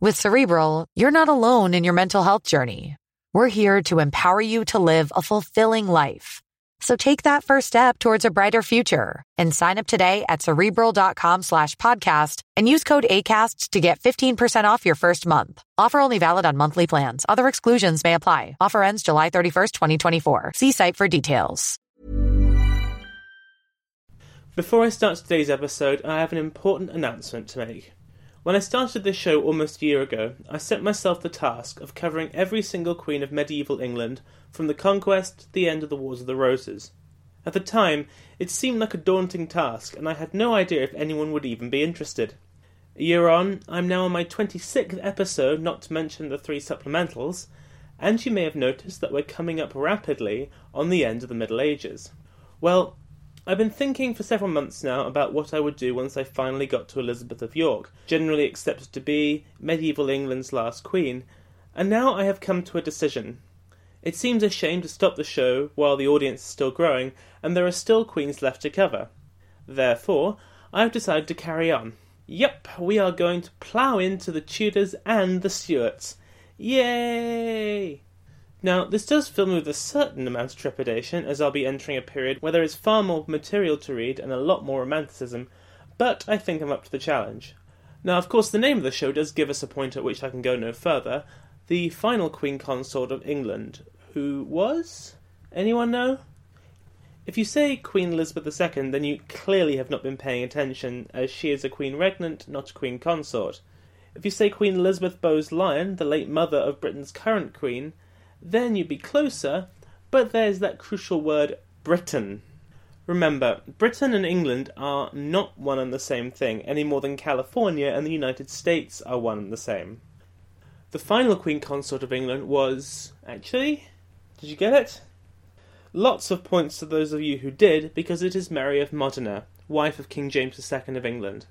With Cerebral, you're not alone in your mental health journey. We're here to empower you to live a fulfilling life. So take that first step towards a brighter future and sign up today at cerebral.com slash podcast and use code ACasts to get 15% off your first month. Offer only valid on monthly plans. Other exclusions may apply. Offer ends July 31st, 2024. See site for details. Before I start today's episode, I have an important announcement to make. When I started this show almost a year ago, I set myself the task of covering every single queen of medieval England, from the conquest to the end of the Wars of the Roses. At the time, it seemed like a daunting task, and I had no idea if anyone would even be interested. A year on, I'm now on my 26th episode, not to mention the three supplementals, and you may have noticed that we're coming up rapidly on the end of the Middle Ages. Well, I've been thinking for several months now about what I would do once I finally got to Elizabeth of York, generally accepted to be medieval England's last queen, and now I have come to a decision. It seems a shame to stop the show while the audience is still growing and there are still queens left to cover. Therefore, I have decided to carry on. Yep, we are going to plough into the Tudors and the Stuarts. Yay! Now, this does fill me with a certain amount of trepidation, as I'll be entering a period where there is far more material to read and a lot more romanticism, but I think I'm up to the challenge. Now, of course, the name of the show does give us a point at which I can go no further. The final Queen Consort of England, who was? Anyone know? If you say Queen Elizabeth II, then you clearly have not been paying attention, as she is a Queen Regnant, not a Queen Consort. If you say Queen Elizabeth Bowes-Lyon, the late mother of Britain's current Queen, then you'd be closer, but there's that crucial word Britain. Remember, Britain and England are not one and the same thing, any more than California and the United States are one and the same. The final Queen Consort of England was. Actually? Did you get it? Lots of points to those of you who did, because it is Mary of Modena, wife of King James II of England.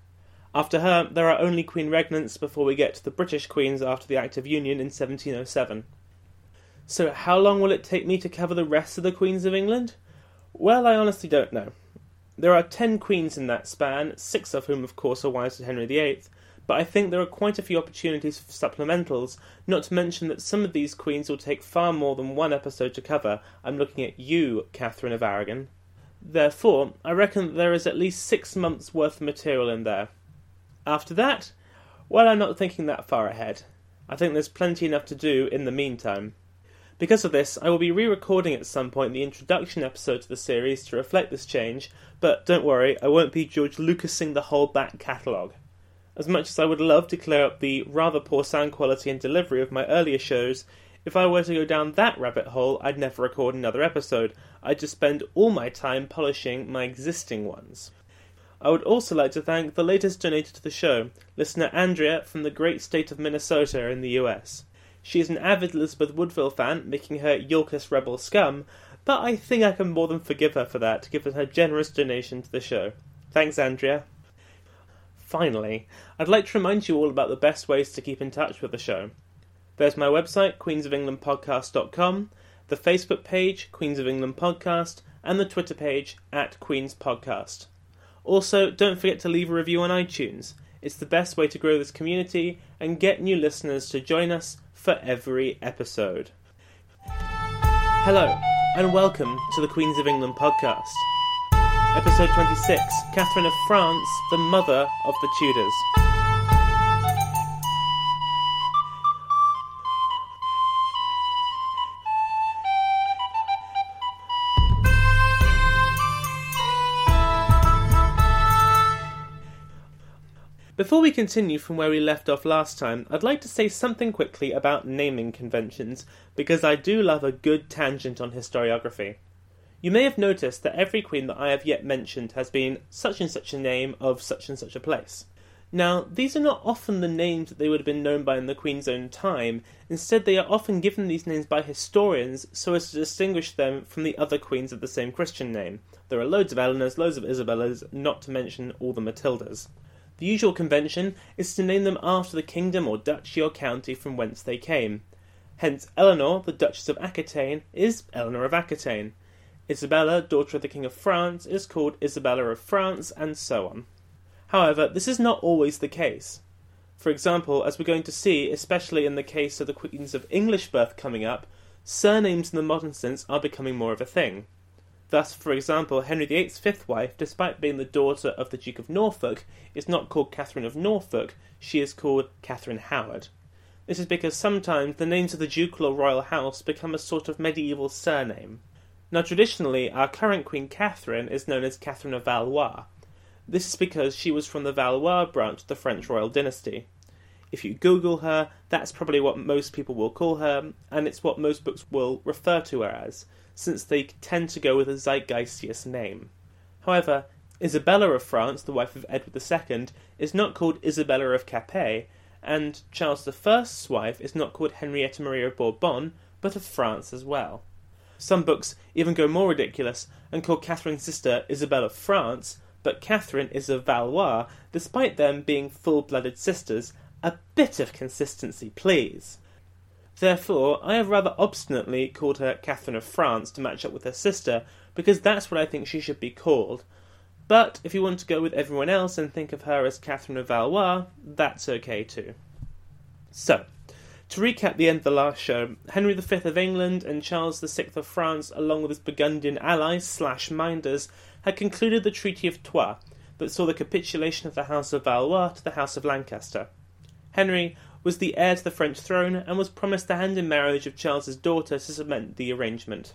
After her, there are only Queen Regnants before we get to the British Queens after the Act of Union in 1707. So, how long will it take me to cover the rest of the Queens of England? Well, I honestly don't know. There are ten queens in that span, six of whom, of course, are wives of Henry VIII, but I think there are quite a few opportunities for supplementals, not to mention that some of these queens will take far more than one episode to cover. I'm looking at you, Catherine of Aragon. Therefore, I reckon that there is at least six months' worth of material in there. After that, well, I'm not thinking that far ahead. I think there's plenty enough to do in the meantime. Because of this, I will be re recording at some point the introduction episode to the series to reflect this change, but don't worry, I won't be George Lucasing the whole back catalogue. As much as I would love to clear up the rather poor sound quality and delivery of my earlier shows, if I were to go down that rabbit hole, I'd never record another episode. I'd just spend all my time polishing my existing ones. I would also like to thank the latest donator to the show, listener Andrea from the great state of Minnesota in the US. She is an avid Elizabeth Woodville fan, making her Yorkist rebel scum, but I think I can more than forgive her for that, given her generous donation to the show. Thanks, Andrea. Finally, I'd like to remind you all about the best ways to keep in touch with the show. There's my website, queensofenglandpodcast.com, the Facebook page, Queens of England Podcast, and the Twitter page, at Queens Podcast. Also, don't forget to leave a review on iTunes. It's the best way to grow this community and get new listeners to join us for every episode. Hello, and welcome to the Queens of England podcast. Episode 26 Catherine of France, the mother of the Tudors. Before we continue from where we left off last time, I'd like to say something quickly about naming conventions, because I do love a good tangent on historiography. You may have noticed that every queen that I have yet mentioned has been such and such a name of such and such a place. Now, these are not often the names that they would have been known by in the Queen's own time. Instead, they are often given these names by historians so as to distinguish them from the other queens of the same Christian name. There are loads of Eleanors, loads of Isabellas, not to mention all the Matildas. The usual convention is to name them after the kingdom or duchy or county from whence they came. Hence, Eleanor, the Duchess of Aquitaine, is Eleanor of Aquitaine. Isabella, daughter of the King of France, is called Isabella of France, and so on. However, this is not always the case. For example, as we're going to see, especially in the case of the queens of English birth coming up, surnames in the modern sense are becoming more of a thing. Thus, for example, Henry VIII's fifth wife, despite being the daughter of the Duke of Norfolk, is not called Catherine of Norfolk, she is called Catherine Howard. This is because sometimes the names of the ducal or royal house become a sort of medieval surname. Now, traditionally, our current Queen Catherine is known as Catherine of Valois. This is because she was from the Valois branch of the French royal dynasty. If you Google her, that's probably what most people will call her, and it's what most books will refer to her as since they tend to go with a zeitgeistiest name. However, Isabella of France, the wife of Edward II, is not called Isabella of Capet, and Charles I's wife is not called Henrietta Maria of Bourbon, but of France as well. Some books even go more ridiculous and call Catherine's sister Isabella of France, but Catherine is of Valois, despite them being full blooded sisters. A bit of consistency, please. Therefore, I have rather obstinately called her Catherine of France to match up with her sister, because that's what I think she should be called. But if you want to go with everyone else and think of her as Catherine of Valois, that's okay too. So, to recap the end of the last show, Henry V of England and Charles VI of France, along with his Burgundian allies slash minders, had concluded the Treaty of Troyes that saw the capitulation of the House of Valois to the House of Lancaster. Henry was the heir to the French throne and was promised the hand in marriage of Charles's daughter to cement the arrangement.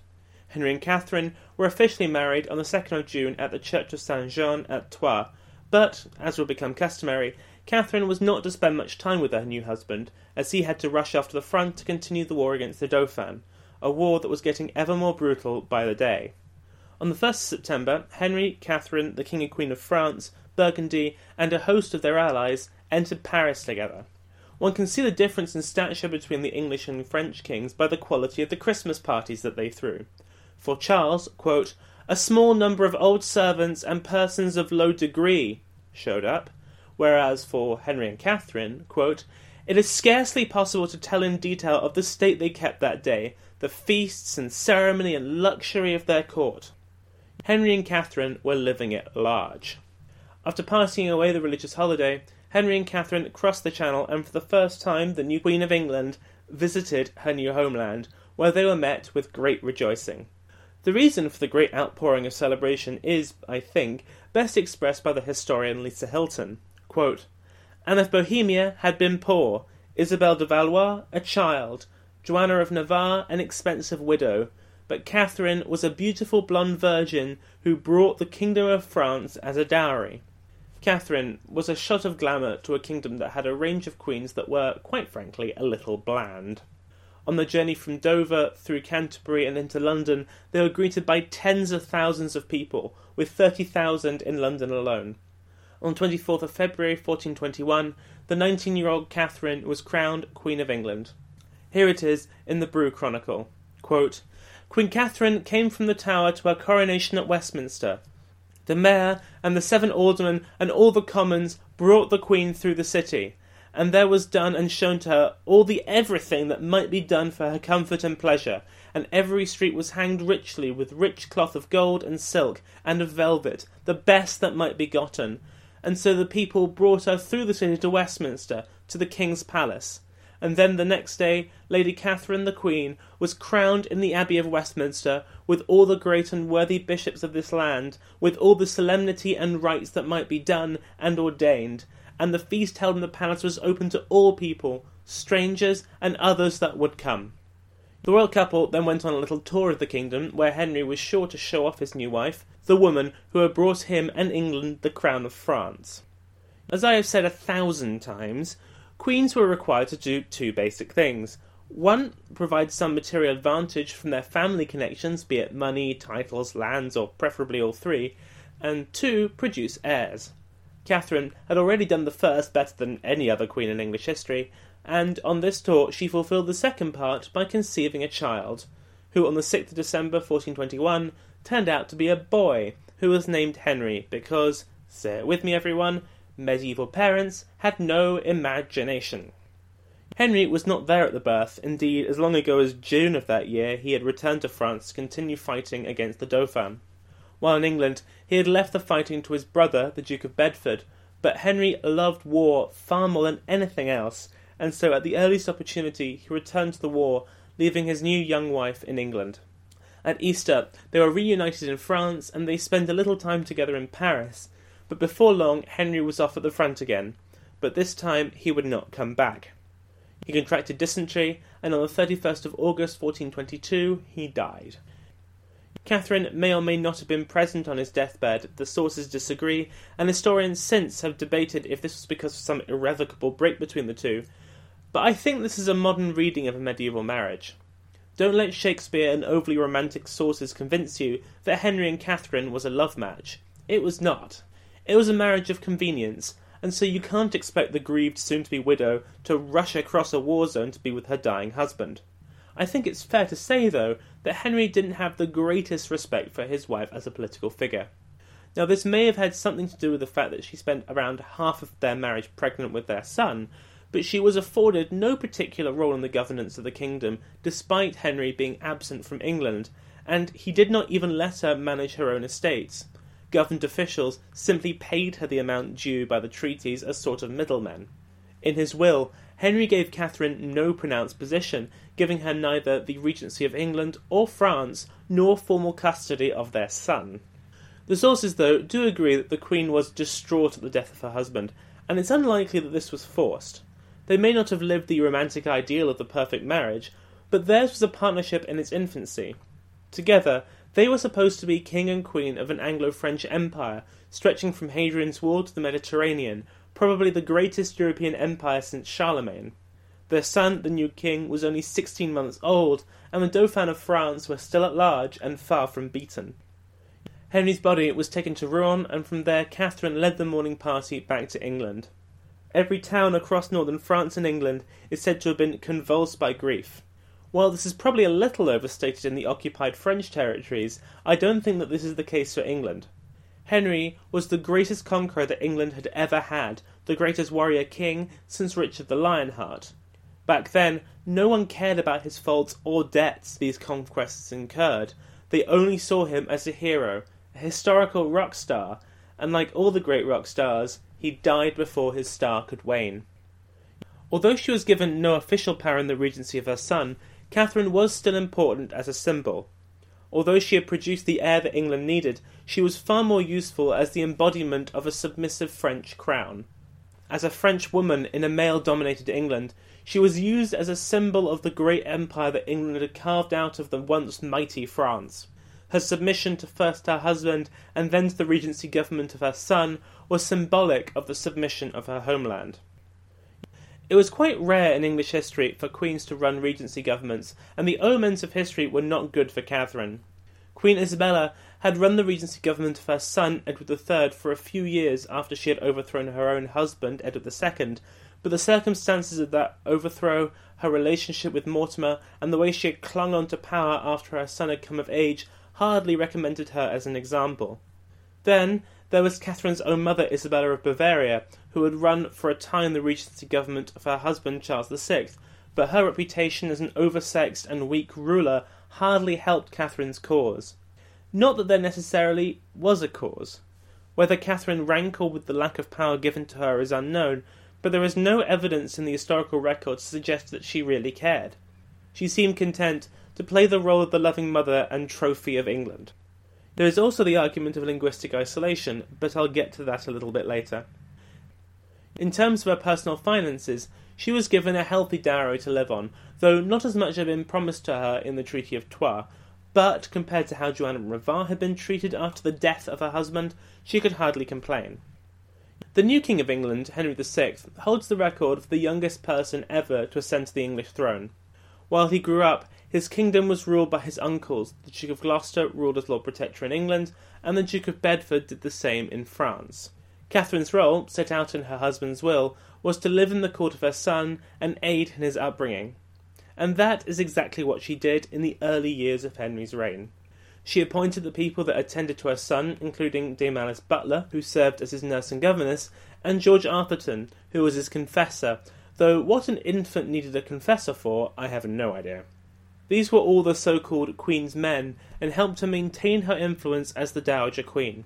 Henry and Catherine were officially married on the 2nd of June at the Church of Saint Jean at Troyes, but, as will become customary, Catherine was not to spend much time with her new husband, as he had to rush off to the front to continue the war against the Dauphin, a war that was getting ever more brutal by the day. On the 1st of September, Henry, Catherine, the King and Queen of France, Burgundy, and a host of their allies entered Paris together. One can see the difference in stature between the English and French kings by the quality of the Christmas parties that they threw. For Charles, quote, a small number of old servants and persons of low degree showed up, whereas for Henry and Catherine, quote, it is scarcely possible to tell in detail of the state they kept that day, the feasts and ceremony and luxury of their court. Henry and Catherine were living it large. After passing away the religious holiday, Henry and Catherine crossed the Channel, and for the first time the new Queen of England visited her new homeland, where they were met with great rejoicing. The reason for the great outpouring of celebration is, I think, best expressed by the historian Lisa Hilton. Quote, Anne of Bohemia had been poor, Isabel de Valois a child, Joanna of Navarre an expensive widow, but Catherine was a beautiful blonde virgin who brought the kingdom of France as a dowry. Catherine was a shot of glamour to a kingdom that had a range of queens that were, quite frankly, a little bland. On the journey from Dover through Canterbury and into London, they were greeted by tens of thousands of people, with 30,000 in London alone. On the 24th of February 1421, the 19 year old Catherine was crowned Queen of England. Here it is in the Brut Chronicle Quote, Queen Catherine came from the Tower to her coronation at Westminster. The mayor and the seven aldermen and all the commons brought the queen through the city, and there was done and shown to her all the everything that might be done for her comfort and pleasure, and every street was hanged richly with rich cloth of gold and silk and of velvet, the best that might be gotten. And so the people brought her through the city to Westminster, to the king's palace and then the next day Lady Catherine the Queen was crowned in the Abbey of Westminster with all the great and worthy bishops of this land, with all the solemnity and rites that might be done and ordained, and the feast held in the palace was open to all people, strangers and others that would come. The royal couple then went on a little tour of the kingdom, where Henry was sure to show off his new wife, the woman who had brought him and England the crown of France. As I have said a thousand times, queens were required to do two basic things. One, provide some material advantage from their family connections, be it money, titles, lands, or preferably all three, and two, produce heirs. Catherine had already done the first better than any other queen in English history, and on this tour she fulfilled the second part by conceiving a child, who on the 6th of December 1421 turned out to be a boy, who was named Henry because, say it with me everyone, medieval parents had no imagination. Henry was not there at the birth, indeed, as long ago as June of that year he had returned to France to continue fighting against the Dauphin. While in England, he had left the fighting to his brother, the Duke of Bedford, but Henry loved war far more than anything else, and so at the earliest opportunity he returned to the war, leaving his new young wife in England. At Easter, they were reunited in France, and they spent a little time together in Paris, but before long Henry was off at the front again, but this time he would not come back. He contracted dysentery, and on the 31st of August 1422 he died. Catherine may or may not have been present on his deathbed. The sources disagree, and historians since have debated if this was because of some irrevocable break between the two. But I think this is a modern reading of a medieval marriage. Don't let Shakespeare and overly romantic sources convince you that Henry and Catherine was a love match. It was not. It was a marriage of convenience, and so you can't expect the grieved soon to be widow to rush across a war zone to be with her dying husband. I think it's fair to say, though, that Henry didn't have the greatest respect for his wife as a political figure. Now, this may have had something to do with the fact that she spent around half of their marriage pregnant with their son, but she was afforded no particular role in the governance of the kingdom, despite Henry being absent from England, and he did not even let her manage her own estates. Government officials simply paid her the amount due by the treaties as sort of middlemen. In his will, Henry gave Catherine no pronounced position, giving her neither the regency of England or France nor formal custody of their son. The sources, though, do agree that the Queen was distraught at the death of her husband, and it's unlikely that this was forced. They may not have lived the romantic ideal of the perfect marriage, but theirs was a partnership in its infancy. Together, they were supposed to be king and queen of an Anglo French empire stretching from Hadrian's Wall to the Mediterranean, probably the greatest European empire since Charlemagne. Their son, the new king, was only 16 months old, and the Dauphin of France was still at large and far from beaten. Henry's body was taken to Rouen, and from there Catherine led the mourning party back to England. Every town across northern France and England is said to have been convulsed by grief. While this is probably a little overstated in the occupied French territories, I don't think that this is the case for England. Henry was the greatest conqueror that England had ever had, the greatest warrior king since Richard the Lionheart. Back then, no one cared about his faults or debts these conquests incurred. They only saw him as a hero, a historical rock star, and like all the great rock stars, he died before his star could wane. Although she was given no official power in the regency of her son, Catherine was still important as a symbol. Although she had produced the heir that England needed, she was far more useful as the embodiment of a submissive French crown. As a French woman in a male dominated England, she was used as a symbol of the great empire that England had carved out of the once mighty France. Her submission to first her husband and then to the regency government of her son was symbolic of the submission of her homeland. It was quite rare in English history for queens to run regency governments, and the omens of history were not good for Catherine. Queen Isabella had run the regency government of her son Edward III for a few years after she had overthrown her own husband Edward II, but the circumstances of that overthrow, her relationship with Mortimer, and the way she had clung on to power after her son had come of age hardly recommended her as an example. Then there was Catherine's own mother, Isabella of Bavaria, who had run for a time the regency government of her husband, Charles VI, but her reputation as an oversexed and weak ruler hardly helped Catherine's cause. Not that there necessarily was a cause. Whether Catherine rankled with the lack of power given to her is unknown, but there is no evidence in the historical record to suggest that she really cared. She seemed content to play the role of the loving mother and trophy of England. There is also the argument of linguistic isolation, but I'll get to that a little bit later. In terms of her personal finances, she was given a healthy dowry to live on, though not as much had been promised to her in the Treaty of Troyes, but compared to how Joan of Navarre had been treated after the death of her husband, she could hardly complain. The new King of England, Henry VI, holds the record for the youngest person ever to ascend to the English throne. While he grew up, his kingdom was ruled by his uncles. The Duke of Gloucester ruled as Lord Protector in England, and the Duke of Bedford did the same in France. Catherine's role, set out in her husband's will, was to live in the court of her son and aid in his upbringing. And that is exactly what she did in the early years of Henry's reign. She appointed the people that attended to her son, including Dame Alice Butler, who served as his nurse and governess, and George Arthurton, who was his confessor, though what an infant needed a confessor for, I have no idea. These were all the so called Queen's men, and helped to maintain her influence as the Dowager Queen.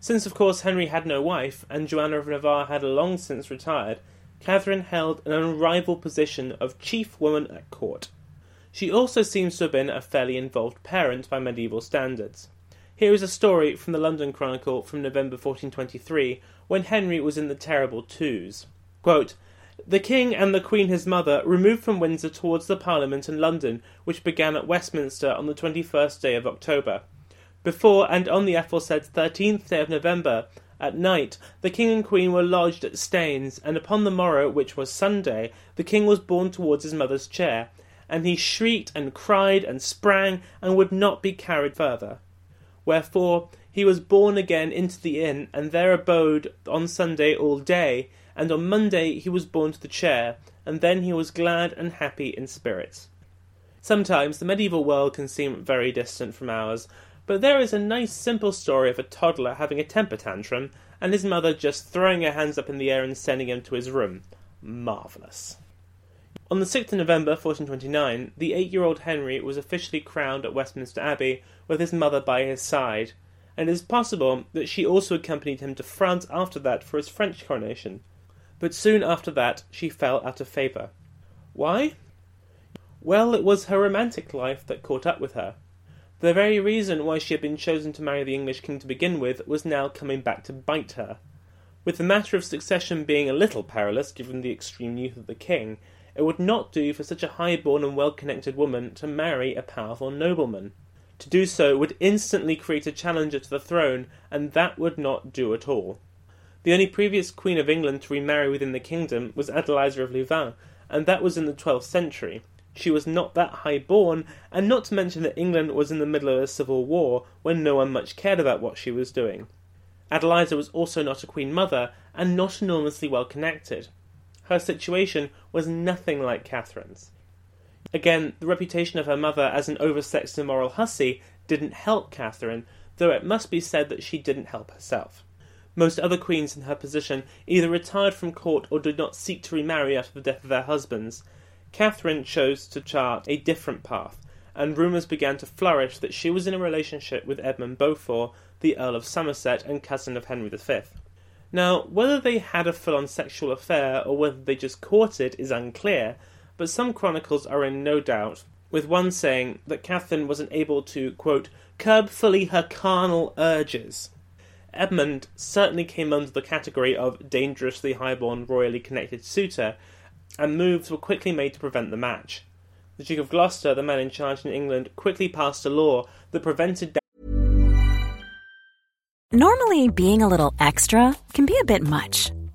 Since, of course, Henry had no wife, and Joanna of Navarre had long since retired, Catherine held an unrivaled position of chief woman at court. She also seems to have been a fairly involved parent by medieval standards. Here is a story from the London Chronicle from November 1423, when Henry was in the terrible twos. Quote, the King and the Queen his mother removed from Windsor towards the Parliament in London, which began at Westminster on the 21st day of October. Before and on the aforesaid 13th day of November, at night, the King and Queen were lodged at Staines, and upon the morrow, which was Sunday, the King was borne towards his mother's chair, and he shrieked and cried and sprang, and would not be carried further. Wherefore he was borne again into the inn, and there abode on Sunday all day, and on Monday he was borne to the chair, and then he was glad and happy in spirits. Sometimes the medieval world can seem very distant from ours, but there is a nice simple story of a toddler having a temper tantrum, and his mother just throwing her hands up in the air and sending him to his room. Marvellous. On the 6th of November 1429, the eight year old Henry was officially crowned at Westminster Abbey with his mother by his side, and it is possible that she also accompanied him to France after that for his French coronation. But soon after that, she fell out of favour. Why? Well, it was her romantic life that caught up with her. The very reason why she had been chosen to marry the English king to begin with was now coming back to bite her. With the matter of succession being a little perilous given the extreme youth of the king, it would not do for such a high born and well connected woman to marry a powerful nobleman. To do so would instantly create a challenger to the throne, and that would not do at all. The only previous Queen of England to remarry within the kingdom was Adeliza of Louvain, and that was in the twelfth century. She was not that high born, and not to mention that England was in the middle of a civil war when no one much cared about what she was doing. Adeliza was also not a queen mother, and not enormously well connected her situation was nothing like Catherine's. Again, the reputation of her mother as an oversexed immoral hussy didn't help Catherine, though it must be said that she didn't help herself. Most other queens in her position either retired from court or did not seek to remarry after the death of their husbands. Catherine chose to chart a different path, and rumours began to flourish that she was in a relationship with Edmund Beaufort, the Earl of Somerset and cousin of Henry V. Now, whether they had a full on sexual affair or whether they just courted is unclear, but some chronicles are in no doubt, with one saying that Catherine wasn't able to, quote, curb fully her carnal urges. Edmund certainly came under the category of dangerously highborn, royally connected suitor, and moves were quickly made to prevent the match. The Duke of Gloucester, the man in charge in England, quickly passed a law that prevented Normally, being a little extra can be a bit much,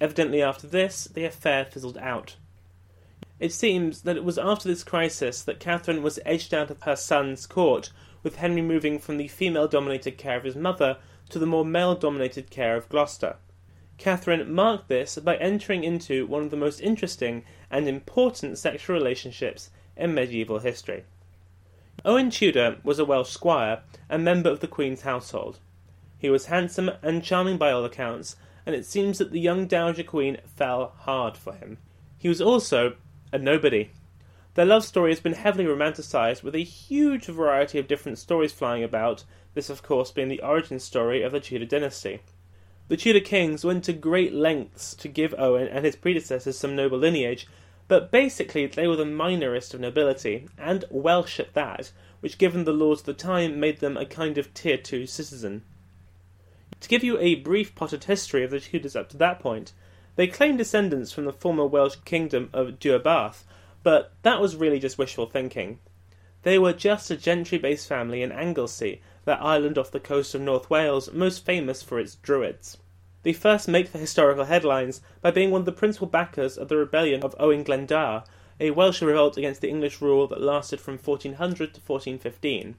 Evidently, after this, the affair fizzled out. It seems that it was after this crisis that Catherine was edged out of her son's court, with Henry moving from the female dominated care of his mother to the more male dominated care of Gloucester. Catherine marked this by entering into one of the most interesting and important sexual relationships in medieval history. Owen Tudor was a Welsh squire and member of the Queen's household. He was handsome and charming by all accounts, and it seems that the young Dowager Queen fell hard for him. He was also a nobody. Their love story has been heavily romanticised with a huge variety of different stories flying about, this, of course, being the origin story of the Tudor dynasty. The Tudor kings went to great lengths to give Owen and his predecessors some noble lineage, but basically they were the minorest of nobility, and Welsh at that, which, given the laws of the time, made them a kind of tier 2 citizen. To give you a brief potted history of the Tudors up to that point, they claimed descendants from the former Welsh kingdom of Deheubarth, but that was really just wishful thinking. They were just a gentry based family in Anglesey, that island off the coast of North Wales most famous for its druids. They first make the historical headlines by being one of the principal backers of the rebellion of Owen Glendower, a Welsh revolt against the English rule that lasted from 1400 to 1415.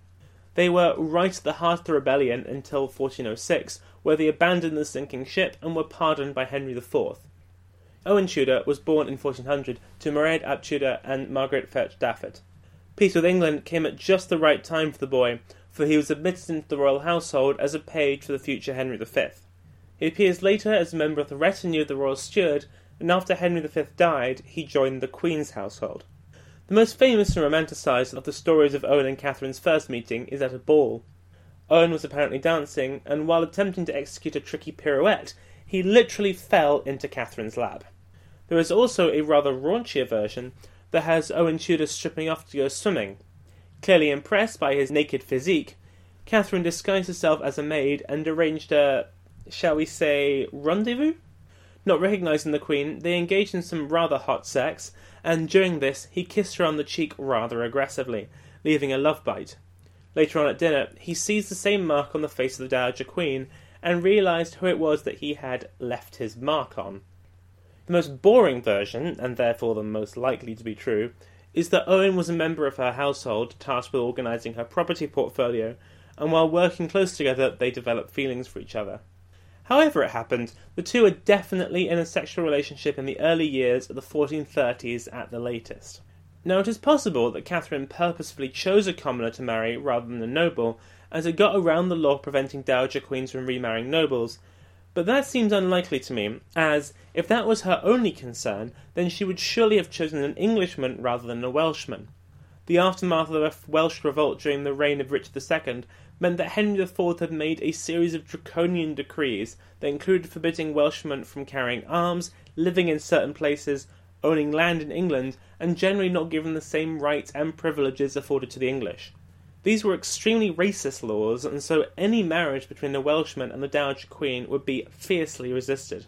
They were right at the heart of the rebellion until 1406, where they abandoned the sinking ship and were pardoned by Henry IV. Owen Tudor was born in 1400 to Maredudd ap Tudor and Margaret ferch Dafydd. Peace with England came at just the right time for the boy, for he was admitted into the royal household as a page for the future Henry V. He appears later as a member of the retinue of the royal steward, and after Henry V died, he joined the Queen's household. The most famous and romanticised of the stories of Owen and Catherine's first meeting is at a ball. Owen was apparently dancing, and while attempting to execute a tricky pirouette, he literally fell into Catherine's lap. There is also a rather raunchier version that has Owen Tudor stripping off to go swimming. Clearly impressed by his naked physique, Catherine disguised herself as a maid and arranged a, shall we say, rendezvous? Not recognising the Queen, they engaged in some rather hot sex, and during this he kissed her on the cheek rather aggressively, leaving a love bite. Later on at dinner, he sees the same mark on the face of the Dowager Queen and realised who it was that he had left his mark on. The most boring version, and therefore the most likely to be true, is that Owen was a member of her household tasked with organising her property portfolio, and while working close together, they developed feelings for each other. However, it happened, the two are definitely in a sexual relationship in the early years of the 1430s at the latest. Now, it is possible that Catherine purposefully chose a commoner to marry rather than a noble, as it got around the law preventing dowager queens from remarrying nobles, but that seems unlikely to me, as, if that was her only concern, then she would surely have chosen an Englishman rather than a Welshman. The aftermath of the Welsh revolt during the reign of Richard II meant that Henry IV had made a series of draconian decrees that included forbidding Welshmen from carrying arms, living in certain places, owning land in England, and generally not given the same rights and privileges afforded to the English. These were extremely racist laws, and so any marriage between a Welshman and the Dowager Queen would be fiercely resisted.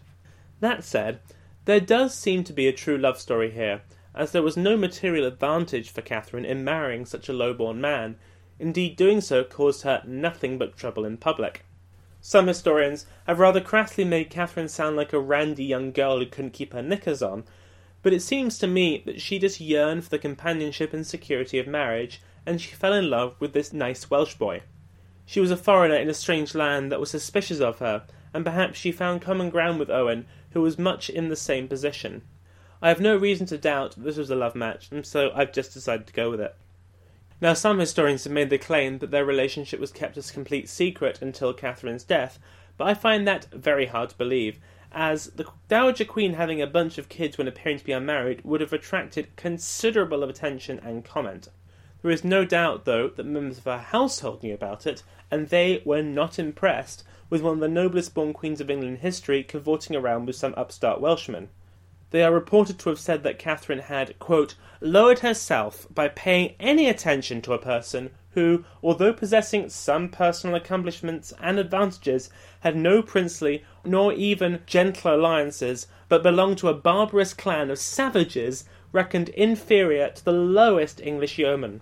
That said, there does seem to be a true love story here, as there was no material advantage for Catherine in marrying such a low born man, Indeed, doing so caused her nothing but trouble in public. Some historians have rather crassly made Catherine sound like a randy young girl who couldn't keep her knickers on, but it seems to me that she just yearned for the companionship and security of marriage, and she fell in love with this nice Welsh boy. She was a foreigner in a strange land that was suspicious of her, and perhaps she found common ground with Owen, who was much in the same position. I have no reason to doubt this was a love match, and so I've just decided to go with it. Now, some historians have made the claim that their relationship was kept as complete secret until Catherine's death, but I find that very hard to believe, as the Dowager Queen having a bunch of kids when appearing to be unmarried would have attracted considerable attention and comment. There is no doubt, though, that members of her household knew about it, and they were not impressed with one of the noblest born queens of England history cavorting around with some upstart Welshman. They are reported to have said that Catherine had, quote, lowered herself by paying any attention to a person who, although possessing some personal accomplishments and advantages, had no princely nor even gentle alliances, but belonged to a barbarous clan of savages reckoned inferior to the lowest English yeomen.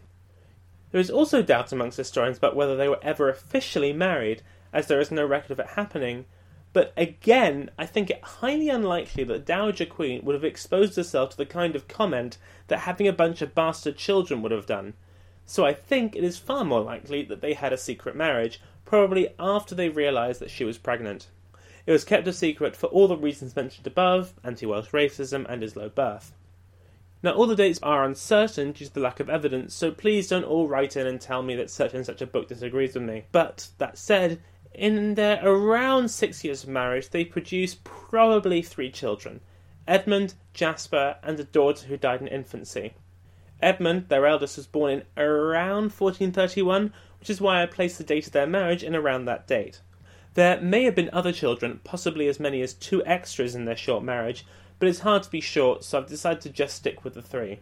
There is also doubt amongst historians about whether they were ever officially married, as there is no record of it happening, but again, I think it highly unlikely that Dowager Queen would have exposed herself to the kind of comment that having a bunch of bastard children would have done. So I think it is far more likely that they had a secret marriage, probably after they realised that she was pregnant. It was kept a secret for all the reasons mentioned above anti Welsh racism and his low birth. Now, all the dates are uncertain due to the lack of evidence, so please don't all write in and tell me that such and such a book disagrees with me. But, that said, in their around six years of marriage, they produced probably three children Edmund, Jasper, and a daughter who died in infancy. Edmund, their eldest, was born in around 1431, which is why I placed the date of their marriage in around that date. There may have been other children, possibly as many as two extras in their short marriage, but it's hard to be sure, so I've decided to just stick with the three.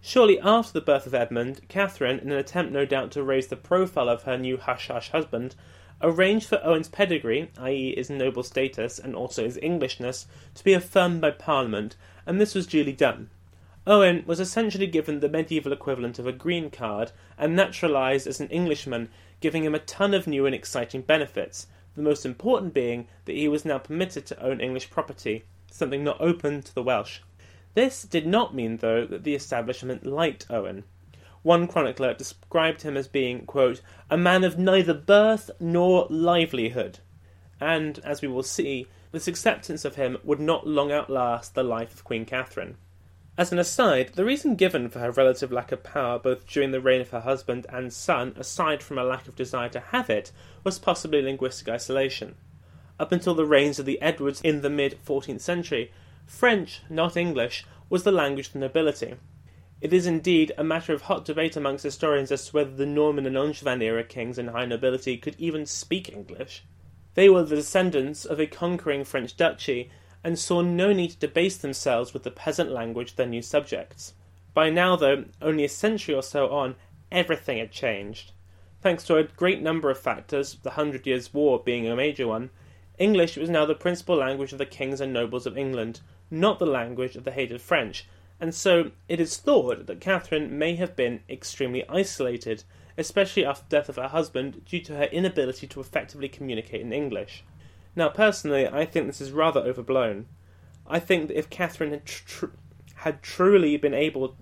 Shortly after the birth of Edmund, Catherine, in an attempt no doubt to raise the profile of her new hush hush husband, arranged for Owen's pedigree, i.e., his noble status and also his Englishness, to be affirmed by Parliament, and this was duly done. Owen was essentially given the medieval equivalent of a green card and naturalised as an Englishman, giving him a ton of new and exciting benefits, the most important being that he was now permitted to own English property, something not open to the Welsh. This did not mean, though, that the establishment liked Owen. One chronicler described him as being, quote, a man of neither birth nor livelihood. And, as we will see, this acceptance of him would not long outlast the life of Queen Catherine. As an aside, the reason given for her relative lack of power both during the reign of her husband and son, aside from a lack of desire to have it, was possibly linguistic isolation. Up until the reigns of the Edwards in the mid 14th century, French, not English, was the language of the nobility, it is indeed a matter of hot debate amongst historians as to whether the Norman and Angevin era kings and high nobility could even speak English. They were the descendants of a conquering French duchy and saw no need to debase themselves with the peasant language of their new subjects. By now, though, only a century or so on, everything had changed. Thanks to a great number of factors, the Hundred Years' War being a major one, English was now the principal language of the kings and nobles of England, not the language of the hated French, and so it is thought that Catherine may have been extremely isolated, especially after the death of her husband, due to her inability to effectively communicate in English. Now, personally, I think this is rather overblown. I think that if Catherine had, tr- had truly been able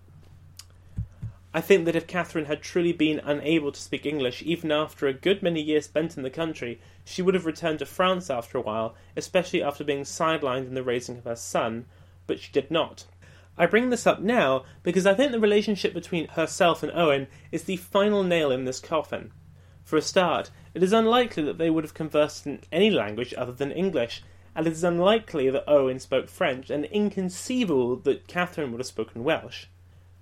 I think that if Catherine had truly been unable to speak English, even after a good many years spent in the country, she would have returned to France after a while, especially after being sidelined in the raising of her son, but she did not. I bring this up now because I think the relationship between herself and Owen is the final nail in this coffin. For a start, it is unlikely that they would have conversed in any language other than English, and it is unlikely that Owen spoke French, and inconceivable that Catherine would have spoken Welsh.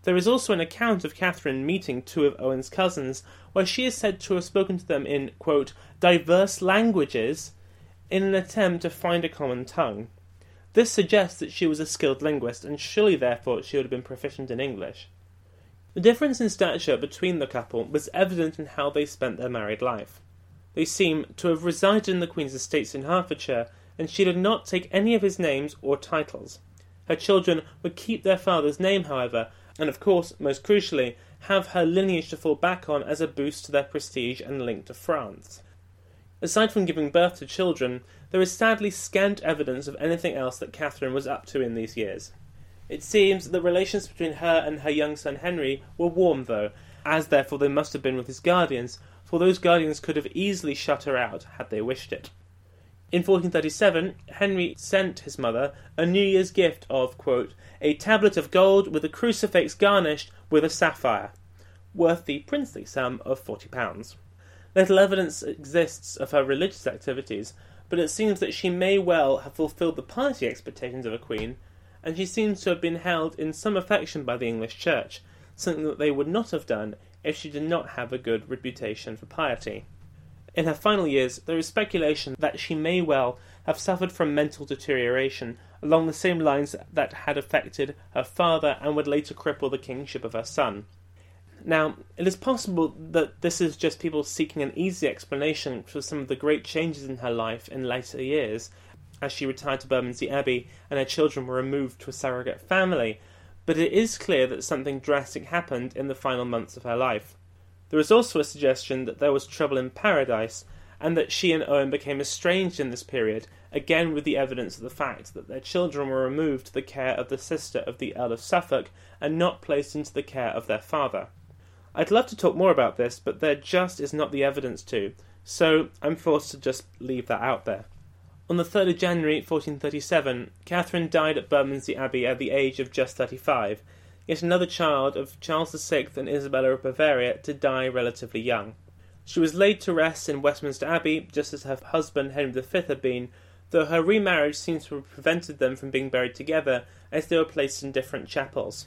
There is also an account of Catherine meeting two of Owen's cousins, where she is said to have spoken to them in, quote, diverse languages in an attempt to find a common tongue. This suggests that she was a skilled linguist, and surely therefore she would have been proficient in English. The difference in stature between the couple was evident in how they spent their married life. They seem to have resided in the Queen's estates in Hertfordshire, and she did not take any of his names or titles. Her children would keep their father's name, however, and of course, most crucially, have her lineage to fall back on as a boost to their prestige and link to France. Aside from giving birth to children, there is sadly scant evidence of anything else that Catherine was up to in these years. It seems that the relations between her and her young son Henry were warm, though, as therefore they must have been with his guardians, for those guardians could have easily shut her out had they wished it. In 1437, Henry sent his mother a New Year's gift of, quote, a tablet of gold with a crucifix garnished with a sapphire, worth the princely sum of £40. Little evidence exists of her religious activities, but it seems that she may well have fulfilled the piety expectations of a queen, and she seems to have been held in some affection by the English Church, something that they would not have done if she did not have a good reputation for piety. In her final years, there is speculation that she may well have suffered from mental deterioration along the same lines that had affected her father and would later cripple the kingship of her son. Now, it is possible that this is just people seeking an easy explanation for some of the great changes in her life in later years, as she retired to Bermondsey Abbey and her children were removed to a surrogate family, but it is clear that something drastic happened in the final months of her life. There is also a suggestion that there was trouble in paradise, and that she and Owen became estranged in this period, again with the evidence of the fact that their children were removed to the care of the sister of the Earl of Suffolk and not placed into the care of their father. I'd love to talk more about this, but there just is not the evidence to, so I'm forced to just leave that out there. On the 3rd of January 1437, Catherine died at Bermondsey Abbey at the age of just 35, yet another child of Charles VI and Isabella of Bavaria to die relatively young. She was laid to rest in Westminster Abbey, just as her husband Henry V had been, though her remarriage seems to have prevented them from being buried together as they were placed in different chapels.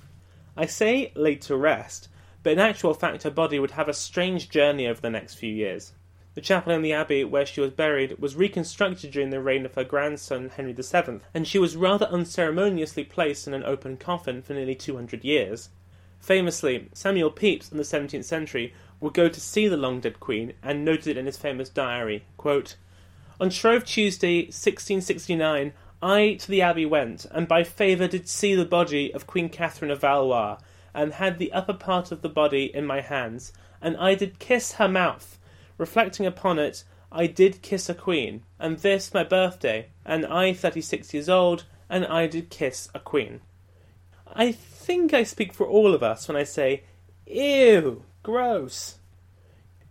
I say laid to rest, but in actual fact her body would have a strange journey over the next few years. The chapel in the abbey where she was buried was reconstructed during the reign of her grandson Henry VII, and she was rather unceremoniously placed in an open coffin for nearly 200 years. Famously, Samuel Pepys in the 17th century would go to see the long dead queen and noted it in his famous diary, quote, On Shrove Tuesday, 1669, I to the abbey went, and by favour did see the body of Queen Catherine of Valois, and had the upper part of the body in my hands, and I did kiss her mouth, reflecting upon it, I did kiss a queen, and this my birthday, and I thirty six years old, and I did kiss a queen. I think I speak for all of us when I say, ew, gross.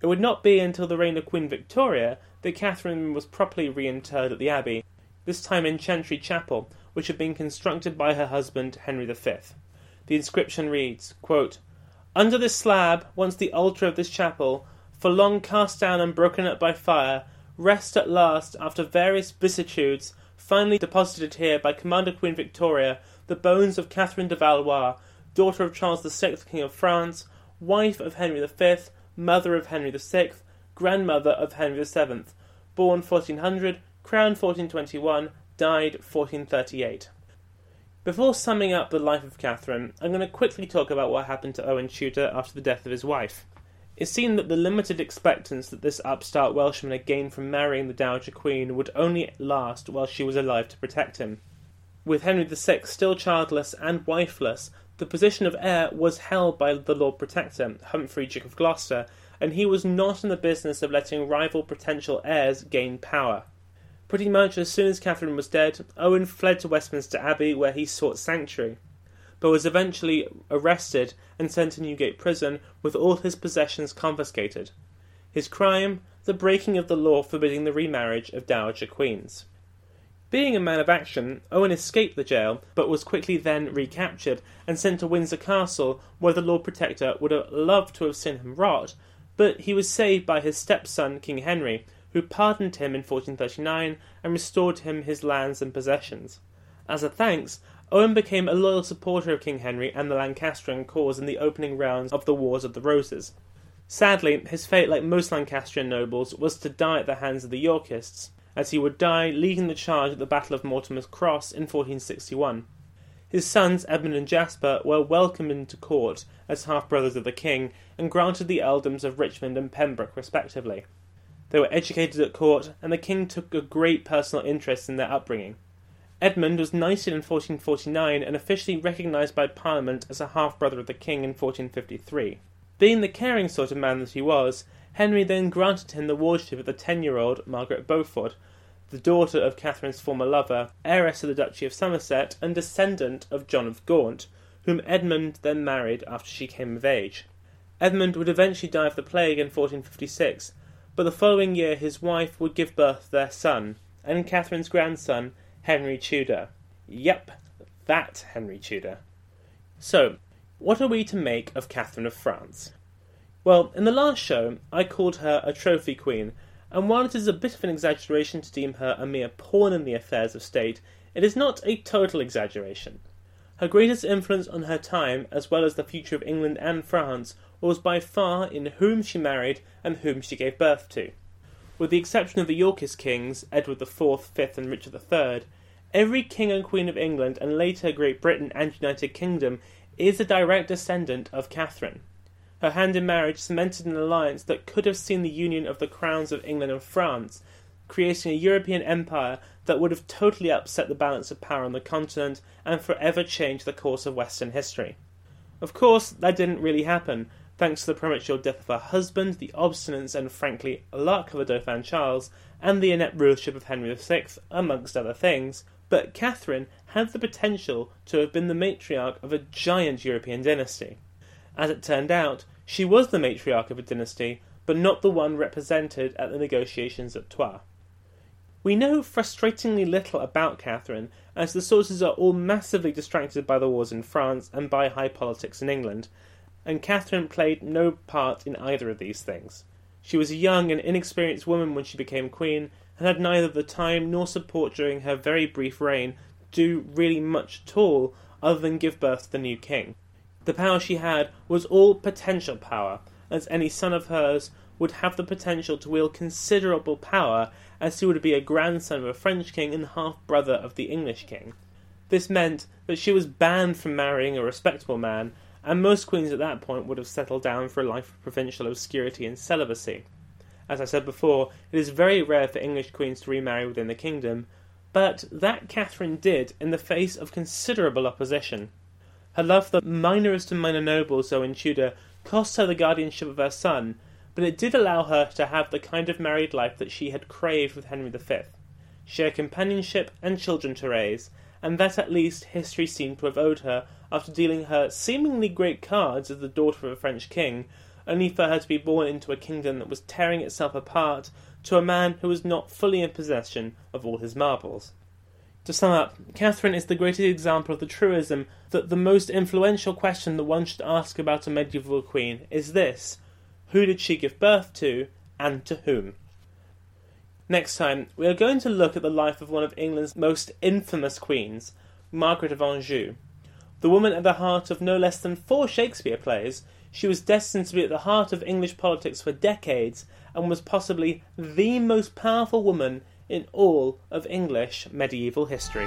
It would not be until the reign of Queen Victoria that Catherine was properly reinterred at the Abbey, this time in Chantry Chapel, which had been constructed by her husband Henry V. The inscription reads, quote, Under this slab, once the altar of this chapel, for long cast down and broken up by fire, rest at last, after various vicissitudes, finally deposited here by Commander Queen Victoria, the bones of Catherine de Valois, daughter of Charles VI, King of France, wife of Henry V, mother of Henry VI, grandmother of Henry VII, born 1400, crowned 1421, died 1438. Before summing up the life of Catherine, I'm going to quickly talk about what happened to Owen Tudor after the death of his wife. It seemed that the limited expectance that this upstart Welshman had gained from marrying the Dowager Queen would only last while she was alive to protect him. With Henry VI still childless and wifeless, the position of heir was held by the Lord Protector, Humphrey, Duke of Gloucester, and he was not in the business of letting rival potential heirs gain power. Pretty much as soon as Catherine was dead, Owen fled to Westminster Abbey where he sought sanctuary but was eventually arrested and sent to Newgate Prison with all his possessions confiscated. His crime? The breaking of the law forbidding the remarriage of dowager queens. Being a man of action, Owen escaped the jail, but was quickly then recaptured and sent to Windsor Castle, where the Lord Protector would have loved to have seen him rot, but he was saved by his stepson, King Henry, who pardoned him in 1439 and restored him his lands and possessions. As a thanks, Owen became a loyal supporter of King Henry and the Lancastrian cause in the opening rounds of the Wars of the Roses. Sadly, his fate, like most Lancastrian nobles, was to die at the hands of the Yorkists, as he would die leading the charge at the Battle of Mortimer's Cross in 1461. His sons, Edmund and Jasper, were welcomed into court as half brothers of the king and granted the earldoms of Richmond and Pembroke, respectively. They were educated at court, and the king took a great personal interest in their upbringing. Edmund was knighted in 1449 and officially recognised by Parliament as a half brother of the king in 1453. Being the caring sort of man that he was, Henry then granted him the wardship of the ten year old Margaret Beaufort, the daughter of Catherine's former lover, heiress of the Duchy of Somerset, and descendant of John of Gaunt, whom Edmund then married after she came of age. Edmund would eventually die of the plague in 1456, but the following year his wife would give birth to their son, and Catherine's grandson, Henry Tudor. Yep, that Henry Tudor. So, what are we to make of Catherine of France? Well, in the last show, I called her a trophy queen, and while it is a bit of an exaggeration to deem her a mere pawn in the affairs of state, it is not a total exaggeration. Her greatest influence on her time, as well as the future of England and France, was by far in whom she married and whom she gave birth to. With the exception of the Yorkist kings, Edward IV, V, and Richard III, every king and queen of England and later Great Britain and United Kingdom is a direct descendant of Catherine. Her hand in marriage cemented an alliance that could have seen the union of the crowns of England and France, creating a European empire that would have totally upset the balance of power on the continent and forever changed the course of Western history. Of course, that didn't really happen, thanks to the premature death of her husband, the obstinance and frankly luck of the Dauphin Charles, and the inept rulership of Henry VI, amongst other things. But Catherine had the potential to have been the matriarch of a giant European dynasty. As it turned out, she was the matriarch of a dynasty, but not the one represented at the negotiations at Troyes. We know frustratingly little about Catherine, as the sources are all massively distracted by the wars in France and by high politics in England, and Catherine played no part in either of these things. She was a young and inexperienced woman when she became queen, and had neither the time nor support during her very brief reign to do really much at all other than give birth to the new king. The power she had was all potential power, as any son of hers would have the potential to wield considerable power, as he would be a grandson of a French king and half brother of the English king. This meant that she was banned from marrying a respectable man, and most queens at that point would have settled down for a life of provincial obscurity and celibacy. As I said before, it is very rare for English queens to remarry within the kingdom, but that Catherine did in the face of considerable opposition. Her love for the minorest of minor nobles, though in Tudor, cost her the guardianship of her son, but it did allow her to have the kind of married life that she had craved with Henry V. Had companionship and children to raise, and that at least history seemed to have owed her after dealing her seemingly great cards as the daughter of a French king, only for her to be born into a kingdom that was tearing itself apart to a man who was not fully in possession of all his marbles. To sum up, Catherine is the greatest example of the truism that the most influential question that one should ask about a medieval queen is this Who did she give birth to, and to whom? Next time, we are going to look at the life of one of England's most infamous queens, Margaret of Anjou. The woman at the heart of no less than four Shakespeare plays, she was destined to be at the heart of English politics for decades and was possibly the most powerful woman in all of English medieval history.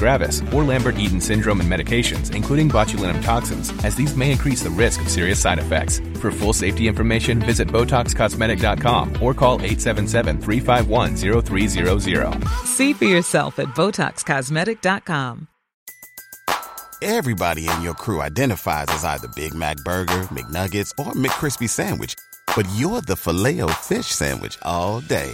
gravis, or Lambert-Eaton syndrome and medications, including botulinum toxins, as these may increase the risk of serious side effects. For full safety information, visit BotoxCosmetic.com or call 877-351-0300. See for yourself at BotoxCosmetic.com. Everybody in your crew identifies as either Big Mac Burger, McNuggets, or McCrispy Sandwich, but you're the filet fish Sandwich all day.